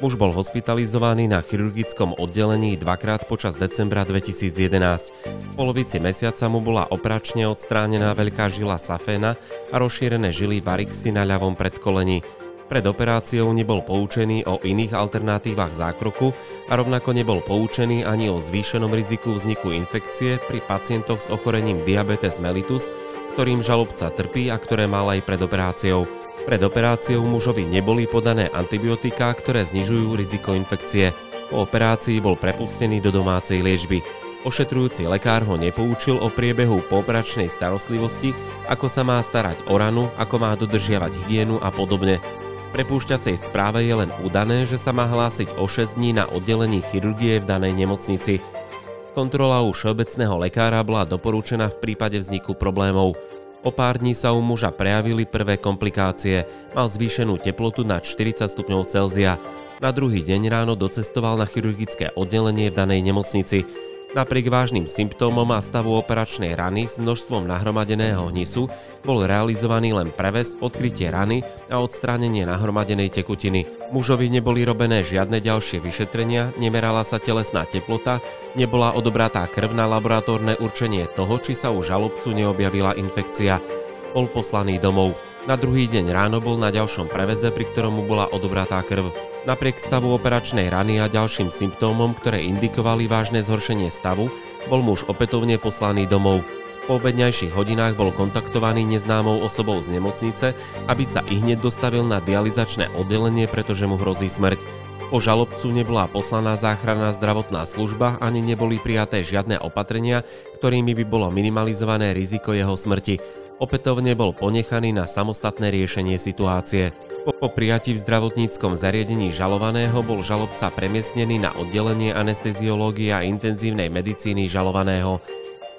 Muž bol hospitalizovaný na chirurgickom oddelení dvakrát počas decembra 2011. V polovici mesiaca mu bola operačne odstránená veľká žila saféna a rozšírené žily varixy na ľavom predkolení. Pred operáciou nebol poučený o iných alternatívach zákroku a rovnako nebol poučený ani o zvýšenom riziku vzniku infekcie pri pacientoch s ochorením diabetes mellitus, ktorým žalobca trpí a ktoré mal aj pred operáciou. Pred operáciou mužovi neboli podané antibiotika, ktoré znižujú riziko infekcie. Po operácii bol prepustený do domácej liečby. Ošetrujúci lekár ho nepoučil o priebehu pooperačnej starostlivosti, ako sa má starať o ranu, ako má dodržiavať hygienu a podobne. V prepúšťacej správe je len udané, že sa má hlásiť o 6 dní na oddelení chirurgie v danej nemocnici. Kontrola u všeobecného lekára bola doporučená v prípade vzniku problémov. O pár dní sa u muža prejavili prvé komplikácie. Mal zvýšenú teplotu nad 40 stupňov Celzia. Na druhý deň ráno docestoval na chirurgické oddelenie v danej nemocnici. Napriek vážnym symptómom a stavu operačnej rany s množstvom nahromadeného hnisu bol realizovaný len preves, odkrytie rany a odstránenie nahromadenej tekutiny. Mužovi neboli robené žiadne ďalšie vyšetrenia, nemerala sa telesná teplota, nebola odobratá krv na laboratórne určenie toho, či sa u žalobcu neobjavila infekcia. Bol poslaný domov. Na druhý deň ráno bol na ďalšom preveze, pri ktorom mu bola odobratá krv. Napriek stavu operačnej rany a ďalším symptómom, ktoré indikovali vážne zhoršenie stavu, bol muž opätovne poslaný domov. Po obedňajších hodinách bol kontaktovaný neznámou osobou z nemocnice, aby sa i hneď dostavil na dializačné oddelenie, pretože mu hrozí smrť. Po žalobcu nebola poslaná záchranná zdravotná služba ani neboli prijaté žiadne opatrenia, ktorými by bolo minimalizované riziko jeho smrti. Opätovne bol ponechaný na samostatné riešenie situácie. Po prijatí v zdravotníckom zariadení žalovaného bol žalobca premiestnený na oddelenie anesteziológie a intenzívnej medicíny žalovaného.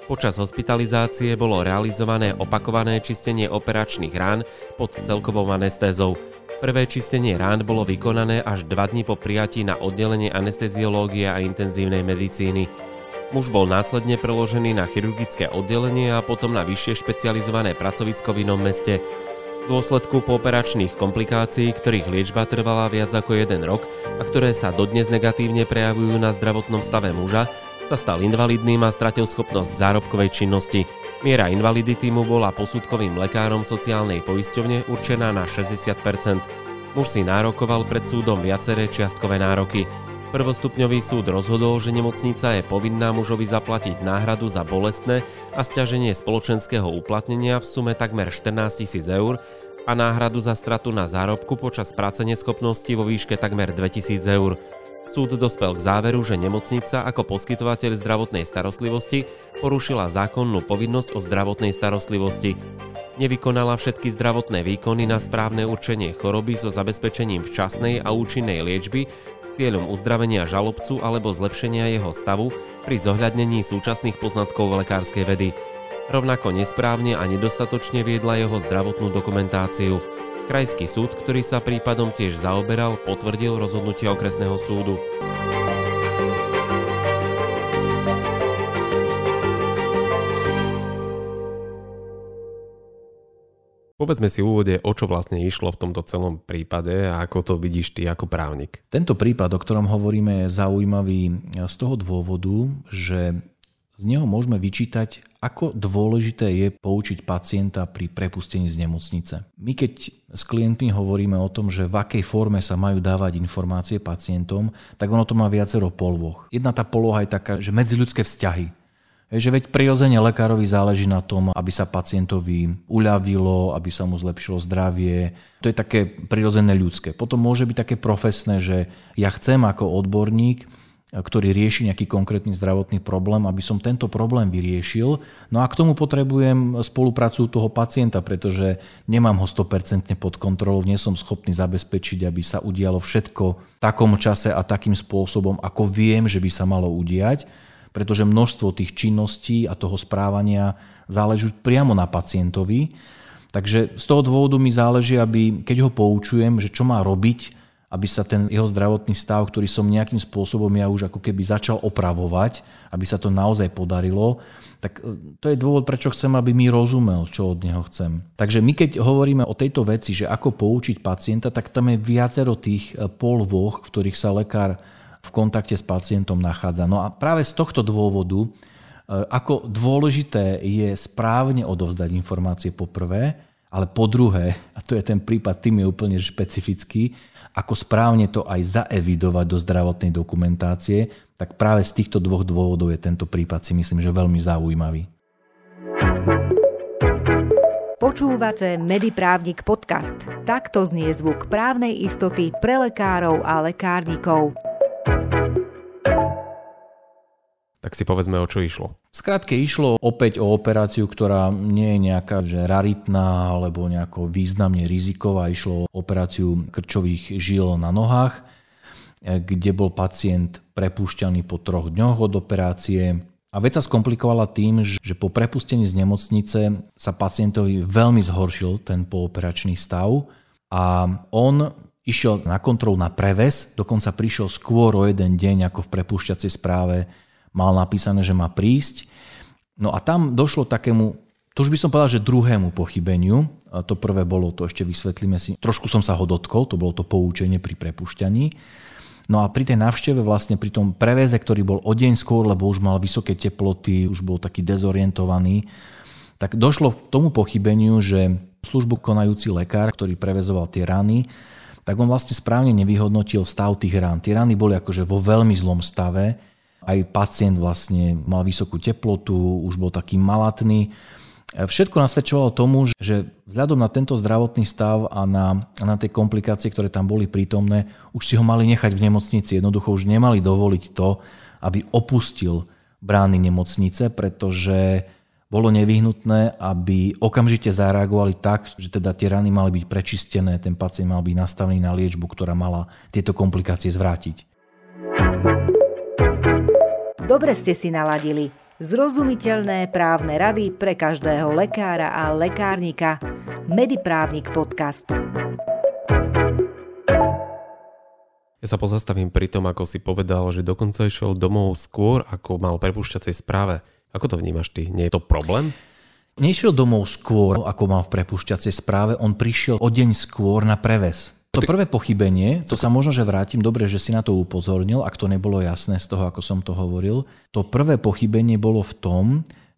Počas hospitalizácie bolo realizované opakované čistenie operačných rán pod celkovou anestézou. Prvé čistenie rán bolo vykonané až dva dní po prijatí na oddelenie anesteziológie a intenzívnej medicíny. Muž bol následne preložený na chirurgické oddelenie a potom na vyššie špecializované pracovisko v inom meste, v dôsledku pooperačných komplikácií, ktorých liečba trvala viac ako jeden rok a ktoré sa dodnes negatívne prejavujú na zdravotnom stave muža, sa stal invalidným a stratil schopnosť zárobkovej činnosti. Miera invalidity mu bola posudkovým lekárom sociálnej poisťovne určená na 60%. Muž si nárokoval pred súdom viaceré čiastkové nároky. Prvostupňový súd rozhodol, že nemocnica je povinná mužovi zaplatiť náhradu za bolestné a stiaženie spoločenského uplatnenia v sume takmer 14 tisíc eur a náhradu za stratu na zárobku počas práce neschopnosti vo výške takmer 2000 eur. Súd dospel k záveru, že nemocnica ako poskytovateľ zdravotnej starostlivosti porušila zákonnú povinnosť o zdravotnej starostlivosti. Nevykonala všetky zdravotné výkony na správne určenie choroby so zabezpečením včasnej a účinnej liečby cieľom uzdravenia žalobcu alebo zlepšenia jeho stavu pri zohľadnení súčasných poznatkov lekárskej vedy. Rovnako nesprávne a nedostatočne viedla jeho zdravotnú dokumentáciu. Krajský súd, ktorý sa prípadom tiež zaoberal, potvrdil rozhodnutie okresného súdu. Povedzme si v úvode, o čo vlastne išlo v tomto celom prípade a ako to vidíš ty ako právnik. Tento prípad, o ktorom hovoríme, je zaujímavý z toho dôvodu, že z neho môžeme vyčítať, ako dôležité je poučiť pacienta pri prepustení z nemocnice. My keď s klientmi hovoríme o tom, že v akej forme sa majú dávať informácie pacientom, tak ono to má viacero polôch. Jedna tá poloha je taká, že medziľudské vzťahy že veď prirodzene lekárovi záleží na tom, aby sa pacientovi uľavilo, aby sa mu zlepšilo zdravie. To je také prirodzené ľudské. Potom môže byť také profesné, že ja chcem ako odborník, ktorý rieši nejaký konkrétny zdravotný problém, aby som tento problém vyriešil. No a k tomu potrebujem spoluprácu toho pacienta, pretože nemám ho 100% pod kontrolou, nie som schopný zabezpečiť, aby sa udialo všetko v takom čase a takým spôsobom, ako viem, že by sa malo udiať pretože množstvo tých činností a toho správania záleží priamo na pacientovi. Takže z toho dôvodu mi záleží, aby keď ho poučujem, že čo má robiť, aby sa ten jeho zdravotný stav, ktorý som nejakým spôsobom ja už ako keby začal opravovať, aby sa to naozaj podarilo, tak e, to je dôvod, prečo chcem, aby mi rozumel, čo od neho chcem. Takže my keď hovoríme o tejto veci, že ako poučiť pacienta, tak tam je viacero tých e, polvoch, v ktorých sa lekár v kontakte s pacientom nachádza. No a práve z tohto dôvodu, e, ako dôležité je správne odovzdať informácie po prvé, ale po druhé, a to je ten prípad, tým je úplne špecifický, ako správne to aj zaevidovať do zdravotnej dokumentácie, tak práve z týchto dvoch dôvodov je tento prípad si myslím, že veľmi zaujímavý. Počúvate Mediprávnik podcast. Takto znie zvuk právnej istoty pre lekárov a lekárnikov. Tak si povedzme, o čo išlo. Skrátke išlo opäť o operáciu, ktorá nie je nejaká že raritná alebo nejako významne riziková. Išlo o operáciu krčových žil na nohách, kde bol pacient prepúšťaný po troch dňoch od operácie. A vec sa skomplikovala tým, že po prepustení z nemocnice sa pacientovi veľmi zhoršil ten pooperačný stav a on išiel na kontrolu na preves, dokonca prišiel skôr o jeden deň ako v prepúšťacej správe mal napísané, že má prísť. No a tam došlo takému, to už by som povedal, že druhému pochybeniu. A to prvé bolo, to ešte vysvetlíme si, trošku som sa ho dotkol, to bolo to poučenie pri prepušťaní. No a pri tej návšteve vlastne pri tom preveze, ktorý bol o deň skôr, lebo už mal vysoké teploty, už bol taký dezorientovaný, tak došlo k tomu pochybeniu, že službu konajúci lekár, ktorý prevezoval tie rany, tak on vlastne správne nevyhodnotil stav tých rán. Tie rany boli akože vo veľmi zlom stave, aj pacient vlastne mal vysokú teplotu, už bol taký malatný. Všetko nasvedčovalo tomu, že vzhľadom na tento zdravotný stav a na, na tie komplikácie, ktoré tam boli prítomné, už si ho mali nechať v nemocnici. Jednoducho už nemali dovoliť to, aby opustil brány nemocnice, pretože bolo nevyhnutné, aby okamžite zareagovali tak, že teda tie rany mali byť prečistené, ten pacient mal byť nastavený na liečbu, ktorá mala tieto komplikácie zvrátiť. Dobre ste si naladili. Zrozumiteľné právne rady pre každého lekára a lekárnika. Mediprávnik podcast. Ja sa pozastavím pri tom, ako si povedal, že dokonca išiel domov skôr, ako mal prepušťacej správe. Ako to vnímaš ty? Nie je to problém? Nešiel domov skôr, ako mal v prepušťacej správe, on prišiel o deň skôr na preves. To prvé pochybenie, to sa možno, že vrátim, dobre, že si na to upozornil, ak to nebolo jasné z toho, ako som to hovoril. To prvé pochybenie bolo v tom,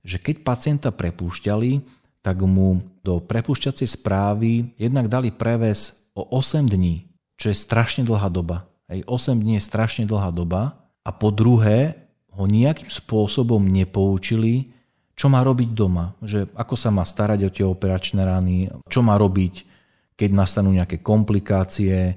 že keď pacienta prepúšťali, tak mu do prepúšťacej správy jednak dali preves o 8 dní, čo je strašne dlhá doba. Hej, 8 dní je strašne dlhá doba. A po druhé, ho nejakým spôsobom nepoučili, čo má robiť doma. Že ako sa má starať o tie operačné rany, čo má robiť keď nastanú nejaké komplikácie.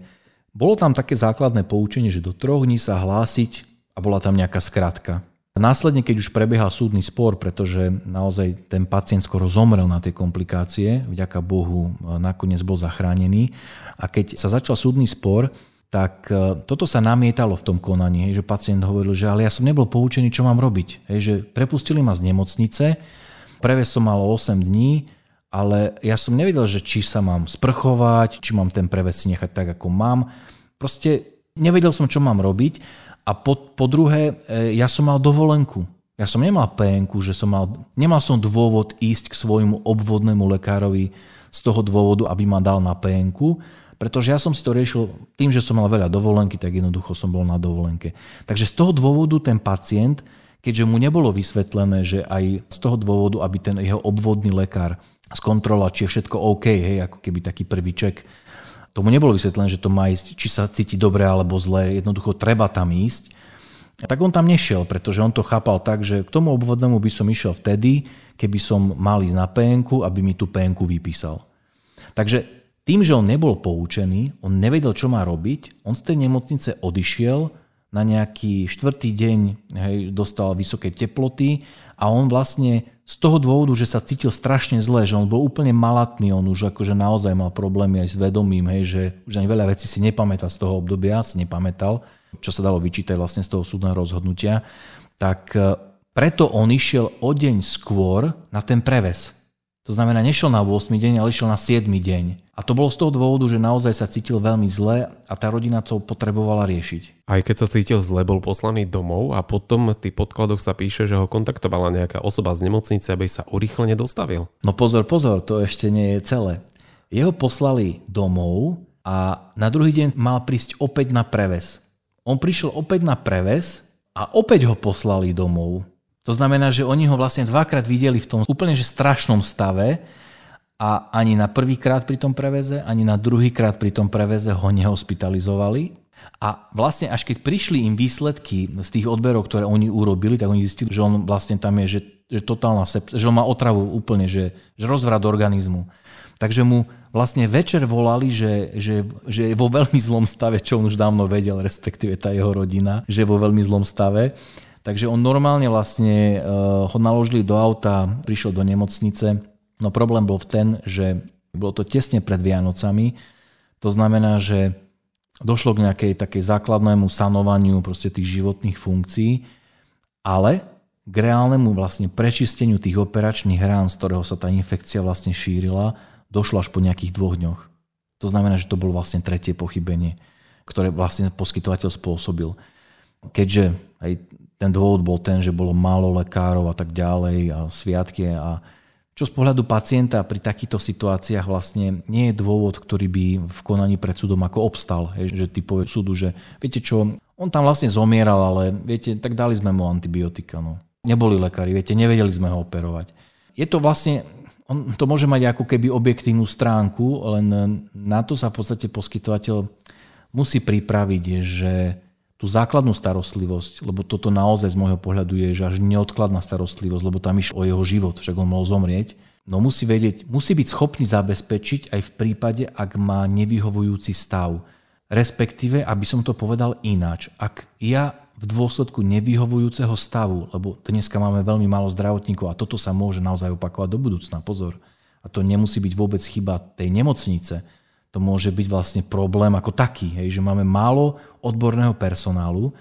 Bolo tam také základné poučenie, že do troch dní sa hlásiť a bola tam nejaká skratka. Následne, keď už prebiehal súdny spor, pretože naozaj ten pacient skoro zomrel na tie komplikácie, vďaka Bohu nakoniec bol zachránený. A keď sa začal súdny spor, tak e, toto sa namietalo v tom konaní, že pacient hovoril, že ale ja som nebol poučený, čo mám robiť. Že prepustili ma z nemocnice, preves som mal 8 dní, ale ja som nevedel, že či sa mám sprchovať, či mám ten preves si nechať tak, ako mám. Proste nevedel som, čo mám robiť. A po, po druhé, e, ja som mal dovolenku. Ja som nemal PNK, že som mal, nemal som dôvod ísť k svojmu obvodnému lekárovi z toho dôvodu, aby ma dal na PNK, pretože ja som si to riešil tým, že som mal veľa dovolenky, tak jednoducho som bol na dovolenke. Takže z toho dôvodu ten pacient, keďže mu nebolo vysvetlené, že aj z toho dôvodu, aby ten jeho obvodný lekár skontrolovať, či je všetko OK, hej, ako keby taký prvý ček. Tomu nebolo vysvetlené, že to má ísť, či sa cíti dobre alebo zle, jednoducho treba tam ísť. Tak on tam nešiel, pretože on to chápal tak, že k tomu obvodnému by som išiel vtedy, keby som mal ísť na PNK, aby mi tú PNK vypísal. Takže tým, že on nebol poučený, on nevedel, čo má robiť, on z tej nemocnice odišiel, na nejaký štvrtý deň hej, dostal vysoké teploty a on vlastne z toho dôvodu, že sa cítil strašne zle, že on bol úplne malatný, on už akože naozaj mal problémy aj s vedomím, hej, že už ani veľa vecí si nepamätá z toho obdobia, si nepamätal, čo sa dalo vyčítať vlastne z toho súdneho rozhodnutia, tak e, preto on išiel o deň skôr na ten preves. To znamená, nešiel na 8 deň, ale išiel na 7 deň. A to bolo z toho dôvodu, že naozaj sa cítil veľmi zle a tá rodina to potrebovala riešiť. Aj keď sa cítil zle, bol poslaný domov a potom v tých podkladoch sa píše, že ho kontaktovala nejaká osoba z nemocnice, aby sa urýchlene dostavil. No pozor, pozor, to ešte nie je celé. Jeho poslali domov a na druhý deň mal prísť opäť na preves. On prišiel opäť na preves a opäť ho poslali domov. To znamená, že oni ho vlastne dvakrát videli v tom úplne že strašnom stave a ani na prvýkrát pri tom preveze, ani na druhýkrát pri tom preveze ho nehospitalizovali. A vlastne až keď prišli im výsledky z tých odberov, ktoré oni urobili, tak oni zistili, že on vlastne tam je, že, že totálna sepsia, že on má otravu úplne, že, že rozvrat organizmu. Takže mu vlastne večer volali, že, že, že je vo veľmi zlom stave, čo on už dávno vedel, respektíve tá jeho rodina, že je vo veľmi zlom stave. Takže on normálne vlastne uh, ho naložili do auta, prišiel do nemocnice. No problém bol v ten, že bolo to tesne pred Vianocami. To znamená, že došlo k nejakej takej základnému sanovaniu proste tých životných funkcií, ale k reálnemu vlastne prečisteniu tých operačných rán, z ktorého sa tá infekcia vlastne šírila, došlo až po nejakých dvoch dňoch. To znamená, že to bolo vlastne tretie pochybenie, ktoré vlastne poskytovateľ spôsobil. Keďže aj ten dôvod bol ten, že bolo málo lekárov a tak ďalej a sviatky a čo z pohľadu pacienta pri takýchto situáciách vlastne nie je dôvod, ktorý by v konaní pred súdom ako obstal. Hej, že ty povie súdu, že viete čo, on tam vlastne zomieral, ale viete, tak dali sme mu antibiotika. No. Neboli lekári, viete, nevedeli sme ho operovať. Je to vlastne, on to môže mať ako keby objektívnu stránku, len na to sa v podstate poskytovateľ musí pripraviť, že tú základnú starostlivosť, lebo toto naozaj z môjho pohľadu je že až neodkladná starostlivosť, lebo tam išlo o jeho život, však on mohol zomrieť, no musí vedieť, musí byť schopný zabezpečiť aj v prípade, ak má nevyhovujúci stav. Respektíve, aby som to povedal ináč, ak ja v dôsledku nevyhovujúceho stavu, lebo dneska máme veľmi málo zdravotníkov a toto sa môže naozaj opakovať do budúcna, pozor. A to nemusí byť vôbec chyba tej nemocnice, to môže byť vlastne problém ako taký, hej, že máme málo odborného personálu,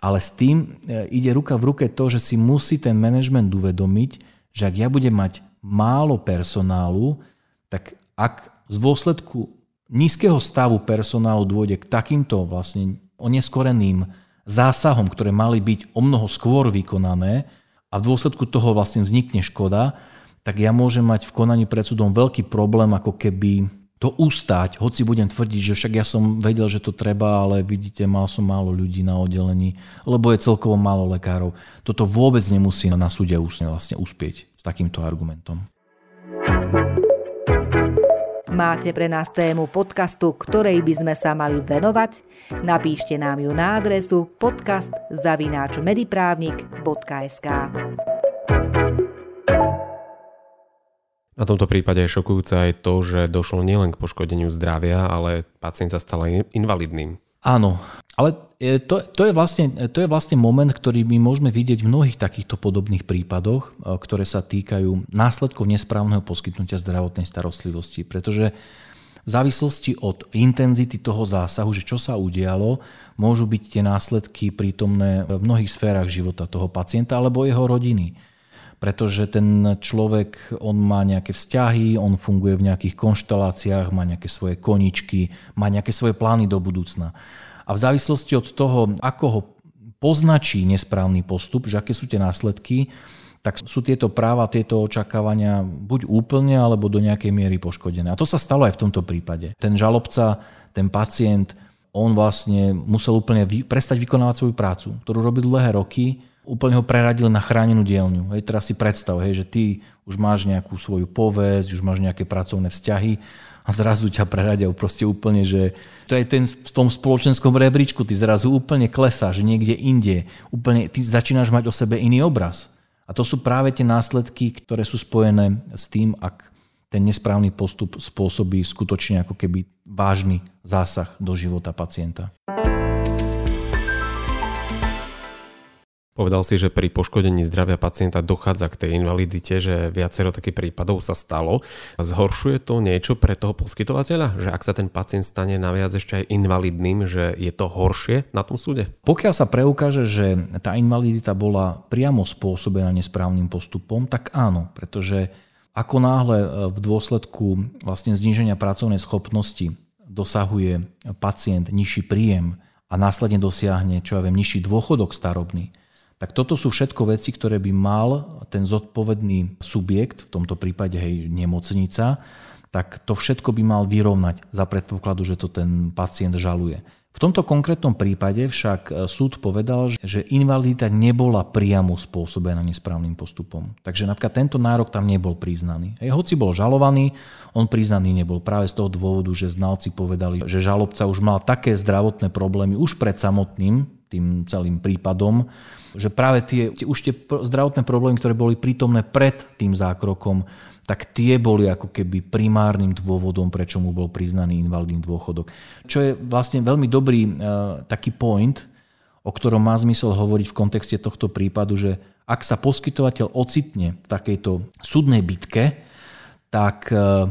ale s tým e, ide ruka v ruke to, že si musí ten manažment uvedomiť, že ak ja budem mať málo personálu, tak ak z dôsledku nízkeho stavu personálu dôjde k takýmto vlastne oneskoreným zásahom, ktoré mali byť o mnoho skôr vykonané a v dôsledku toho vlastne vznikne škoda, tak ja môžem mať v konaní pred súdom veľký problém ako keby to ustáť, hoci budem tvrdiť, že však ja som vedel, že to treba, ale vidíte, mal som málo ľudí na oddelení, lebo je celkovo málo lekárov. Toto vôbec nemusí na súde vlastne uspieť s takýmto argumentom. Máte pre nás tému podcastu, ktorej by sme sa mali venovať? Napíšte nám ju na adresu podcast.mediprávnik.sk Na tomto prípade je šokujúce aj to, že došlo nielen k poškodeniu zdravia, ale pacient sa stal invalidným. Áno, ale to, to, je vlastne, to je vlastne moment, ktorý my môžeme vidieť v mnohých takýchto podobných prípadoch, e, ktoré sa týkajú následkov nesprávneho poskytnutia zdravotnej starostlivosti. Pretože v závislosti od intenzity toho zásahu, že čo sa udialo, môžu byť tie následky prítomné v mnohých sférach života toho pacienta alebo jeho rodiny pretože ten človek, on má nejaké vzťahy, on funguje v nejakých konšteláciách, má nejaké svoje koničky, má nejaké svoje plány do budúcna. A v závislosti od toho, ako ho poznačí nesprávny postup, že aké sú tie následky, tak sú tieto práva, tieto očakávania buď úplne, alebo do nejakej miery poškodené. A to sa stalo aj v tomto prípade. Ten žalobca, ten pacient, on vlastne musel úplne prestať vykonávať svoju prácu, ktorú robil dlhé roky úplne ho preradil na chránenú dielňu. Hej, teraz si predstav, hej, že ty už máš nejakú svoju povesť, už máš nejaké pracovné vzťahy a zrazu ťa preradia proste úplne, že to je ten v tom spoločenskom rebríčku, ty zrazu úplne klesáš niekde inde, úplne ty začínaš mať o sebe iný obraz. A to sú práve tie následky, ktoré sú spojené s tým, ak ten nesprávny postup spôsobí skutočne ako keby vážny zásah do života pacienta. Povedal si, že pri poškodení zdravia pacienta dochádza k tej invalidite, že viacero takých prípadov sa stalo. Zhoršuje to niečo pre toho poskytovateľa? Že ak sa ten pacient stane naviac ešte aj invalidným, že je to horšie na tom súde? Pokiaľ sa preukáže, že tá invalidita bola priamo spôsobená nesprávnym postupom, tak áno, pretože ako náhle e, v dôsledku vlastne zníženia pracovnej schopnosti dosahuje pacient nižší príjem a následne dosiahne, čo ja viem, nižší dôchodok starobný, tak toto sú všetko veci, ktoré by mal ten zodpovedný subjekt, v tomto prípade hej, nemocnica, tak to všetko by mal vyrovnať za predpokladu, že to ten pacient žaluje. V tomto konkrétnom prípade však e, súd povedal, že invalidita nebola priamo spôsobená nesprávnym postupom. Takže napríklad tento nárok tam nebol priznaný. Hej, hoci bol žalovaný, on priznaný nebol práve z toho dôvodu, že znalci povedali, že žalobca už mal také zdravotné problémy už pred samotným tým celým prípadom, že práve tie, už tie zdravotné problémy, ktoré boli prítomné pred tým zákrokom, tak tie boli ako keby primárnym dôvodom, prečo mu bol priznaný invalidný dôchodok. Čo je vlastne veľmi dobrý uh, taký point, o ktorom má zmysel hovoriť v kontexte tohto prípadu, že ak sa poskytovateľ ocitne v takejto súdnej bitke, tak uh,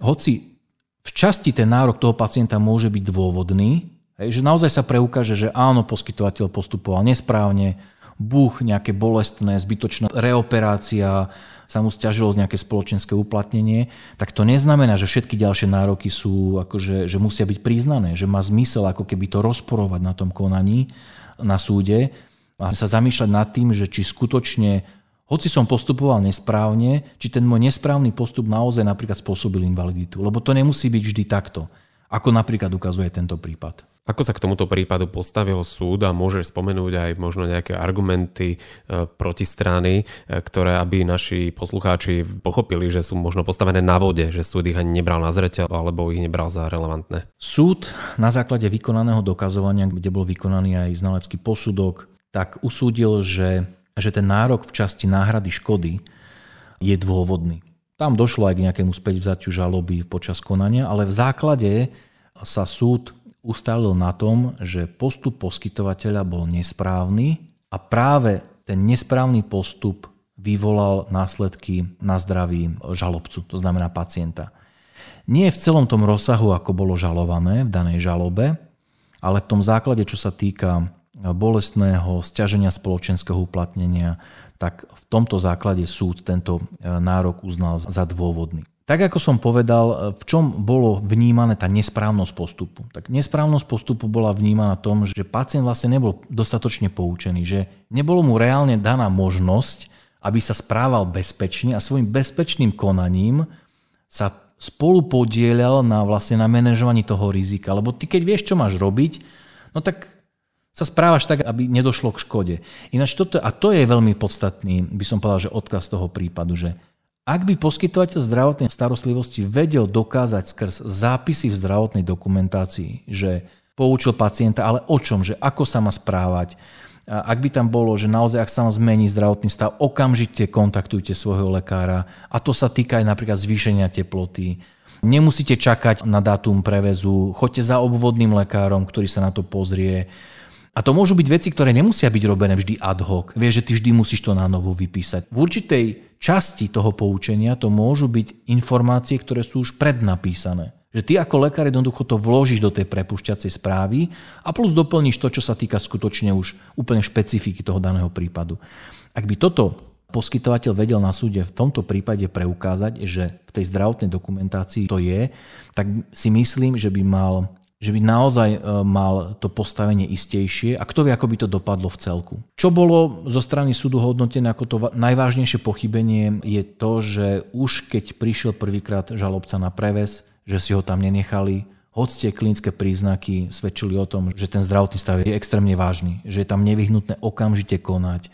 hoci v časti ten nárok toho pacienta môže byť dôvodný, hej, že naozaj sa preukáže, že áno, poskytovateľ postupoval nesprávne, buch, nejaké bolestné, zbytočná reoperácia, sa mu stiažilo nejaké spoločenské uplatnenie, tak to neznamená, že všetky ďalšie nároky sú, akože, že musia byť priznané, že má zmysel ako keby to rozporovať na tom konaní na súde a sa zamýšľať nad tým, že či skutočne hoci som postupoval nesprávne, či ten môj nesprávny postup naozaj napríklad spôsobil invaliditu. Lebo to nemusí byť vždy takto, ako napríklad ukazuje tento prípad. Ako sa k tomuto prípadu postavil súd a môžeš spomenúť aj možno nejaké argumenty e, protistrany, e, ktoré aby naši poslucháči pochopili, že sú možno postavené na vode, že súd ich ani nebral na zreteľ alebo ich nebral za relevantné? Súd na základe vykonaného dokazovania, kde bol vykonaný aj znalecký posudok, tak usúdil, že, že ten nárok v časti náhrady škody je dôvodný. Tam došlo aj k nejakému späťvzatiu žaloby počas konania, ale v základe sa súd ustalil na tom, že postup poskytovateľa bol nesprávny a práve ten nesprávny postup vyvolal následky na zdraví žalobcu, to znamená pacienta. Nie v celom tom rozsahu, ako bolo žalované v danej žalobe, ale v tom základe, čo sa týka bolestného stiaženia spoločenského uplatnenia, tak v tomto základe súd tento nárok uznal za dôvodný. Tak ako som povedal, v čom bolo vnímané tá nesprávnosť postupu? Tak nesprávnosť postupu bola vnímaná tom, že pacient vlastne nebol dostatočne poučený, že nebolo mu reálne daná možnosť, aby sa správal bezpečne a svojim bezpečným konaním sa spolu podielal na, vlastne na manažovaní toho rizika. Lebo ty keď vieš, čo máš robiť, no tak sa správaš tak, aby nedošlo k škode. Ináč toto, a to je veľmi podstatný, by som povedal, že odkaz toho prípadu, že ak by poskytovateľ zdravotnej starostlivosti vedel dokázať skrz zápisy v zdravotnej dokumentácii, že poučil pacienta, ale o čom, že ako sa má správať, ak by tam bolo, že naozaj, ak sa vám zmení zdravotný stav, okamžite kontaktujte svojho lekára a to sa týka aj napríklad zvýšenia teploty. Nemusíte čakať na dátum prevezu, choďte za obvodným lekárom, ktorý sa na to pozrie. A to môžu byť veci, ktoré nemusia byť robené vždy ad hoc. Vieš, že ty vždy musíš to na novo vypísať. V určitej časti toho poučenia to môžu byť informácie, ktoré sú už prednapísané. Že ty ako lekár jednoducho to vložíš do tej prepušťacej správy a plus doplníš to, čo sa týka skutočne už úplne špecifiky toho daného prípadu. Ak by toto poskytovateľ vedel na súde v tomto prípade preukázať, že v tej zdravotnej dokumentácii to je, tak si myslím, že by mal že by naozaj e, mal to postavenie istejšie a kto vie, ako by to dopadlo v celku. Čo bolo zo strany súdu hodnotené ako to najvážnejšie pochybenie je to, že už keď prišiel prvýkrát žalobca na preves, že si ho tam nenechali, hoď tie klinické príznaky svedčili o tom, že ten zdravotný stav je extrémne vážny, že je tam nevyhnutné okamžite konať,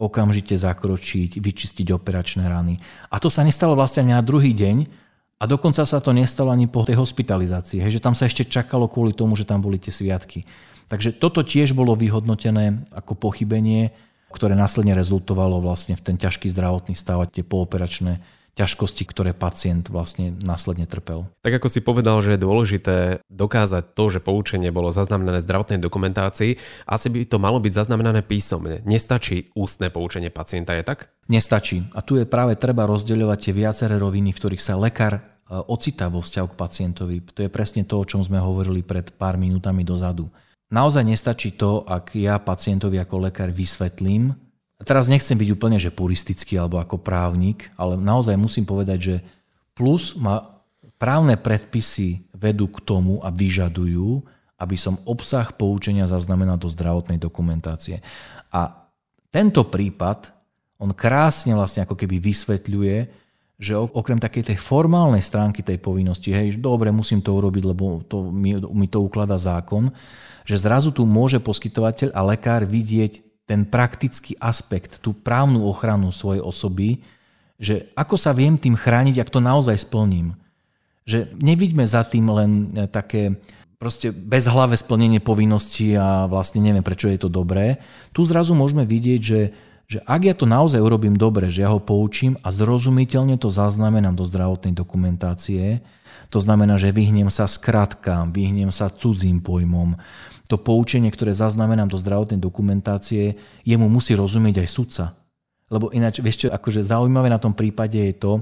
okamžite zakročiť, vyčistiť operačné rany. A to sa nestalo vlastne ani na druhý deň, a dokonca sa to nestalo ani po tej hospitalizácii, hej, že tam sa ešte čakalo kvôli tomu, že tam boli tie sviatky. Takže toto tiež bolo vyhodnotené ako pochybenie, ktoré následne rezultovalo vlastne v ten ťažký zdravotný stav a tie pooperačné ťažkosti, ktoré pacient vlastne následne trpel. Tak ako si povedal, že je dôležité dokázať to, že poučenie bolo zaznamenané v zdravotnej dokumentácii, asi by to malo byť zaznamenané písomne. Nestačí ústne poučenie pacienta, je tak? Nestačí. A tu je práve treba rozdeľovať tie viaceré roviny, v ktorých sa lekár E, ocitá vo vzťahu k pacientovi. To je presne to, o čom sme hovorili pred pár minútami dozadu. Naozaj nestačí to, ak ja pacientovi ako lekár vysvetlím teraz nechcem byť úplne že puristický alebo ako právnik, ale naozaj musím povedať, že plus ma právne predpisy vedú k tomu a vyžadujú, aby som obsah poučenia zaznamenal do zdravotnej dokumentácie. A tento prípad, on krásne vlastne ako keby vysvetľuje, že okrem takej tej formálnej stránky tej povinnosti, hej, že dobre, musím to urobiť, lebo to, mi, mi to ukladá zákon, že zrazu tu môže poskytovateľ a lekár vidieť ten praktický aspekt, tú právnu ochranu svojej osoby, že ako sa viem tým chrániť, ak to naozaj splním. Že nevidíme za tým len e, také proste bezhlavé splnenie povinností a vlastne neviem, prečo je to dobré. Tu zrazu môžeme vidieť, že že ak ja to naozaj urobím dobre, že ja ho poučím a zrozumiteľne to zaznamenám do zdravotnej dokumentácie, to znamená, že vyhnem sa skratkám, vyhnem sa cudzím pojmom. To poučenie, ktoré zaznamenám do zdravotnej dokumentácie, jemu musí rozumieť aj sudca. Lebo ináč, vieš čo, akože zaujímavé na tom prípade je to,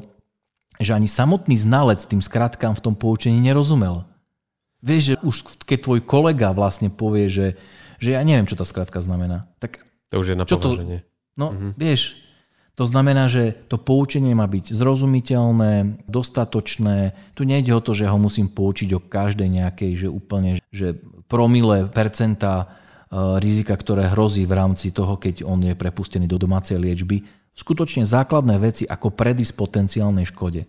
že ani samotný znalec tým skratkám v tom poučení nerozumel. Vieš, že už keď tvoj kolega vlastne povie, že, že ja neviem, čo tá skratka znamená, tak to už je na považenie. No, mm-hmm. vieš, to znamená, že to poučenie má byť zrozumiteľné, dostatočné. Tu nejde o to, že ho musím poučiť o každej nejakej, že úplne, že promile percenta e, rizika, ktoré hrozí v rámci toho, keď on je prepustený do domácej liečby. Skutočne základné veci ako predísť potenciálnej škode.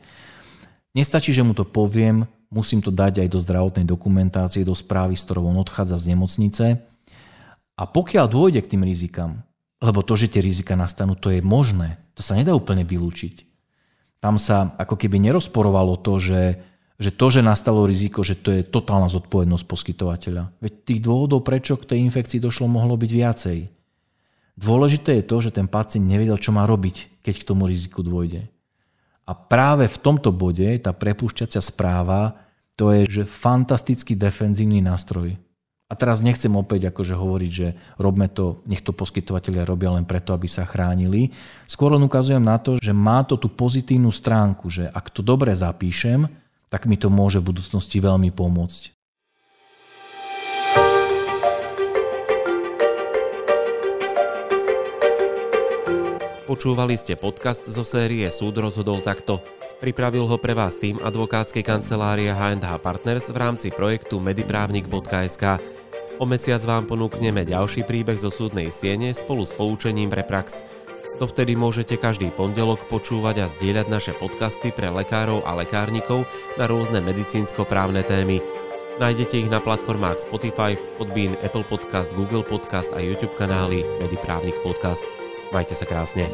Nestačí, že mu to poviem, musím to dať aj do zdravotnej dokumentácie, do správy, s ktorou on odchádza z nemocnice. A pokiaľ dôjde k tým rizikám, lebo to, že tie rizika nastanú, to je možné. To sa nedá úplne vylúčiť. Tam sa ako keby nerozporovalo to, že, že to, že nastalo riziko, že to je totálna zodpovednosť poskytovateľa. Veď tých dôvodov, prečo k tej infekcii došlo, mohlo byť viacej. Dôležité je to, že ten pacient nevedel, čo má robiť, keď k tomu riziku dôjde. A práve v tomto bode tá prepúšťacia správa, to je že fantastický defenzívny nástroj. A teraz nechcem opäť akože hovoriť, že robme to, nech to poskytovateľia robia len preto, aby sa chránili. Skôr len ukazujem na to, že má to tú pozitívnu stránku, že ak to dobre zapíšem, tak mi to môže v budúcnosti veľmi pomôcť. Počúvali ste podcast zo série Súd rozhodol takto. Pripravil ho pre vás tým advokátskej kancelárie H&H Partners v rámci projektu mediprávnik.sk. O mesiac vám ponúkneme ďalší príbeh zo súdnej siene spolu s poučením pre prax. Dovtedy môžete každý pondelok počúvať a zdieľať naše podcasty pre lekárov a lekárnikov na rôzne medicínsko-právne témy. Nájdete ich na platformách Spotify, Podbean, Apple Podcast, Google Podcast a YouTube kanály Mediprávnik Podcast. Majte sa krásne.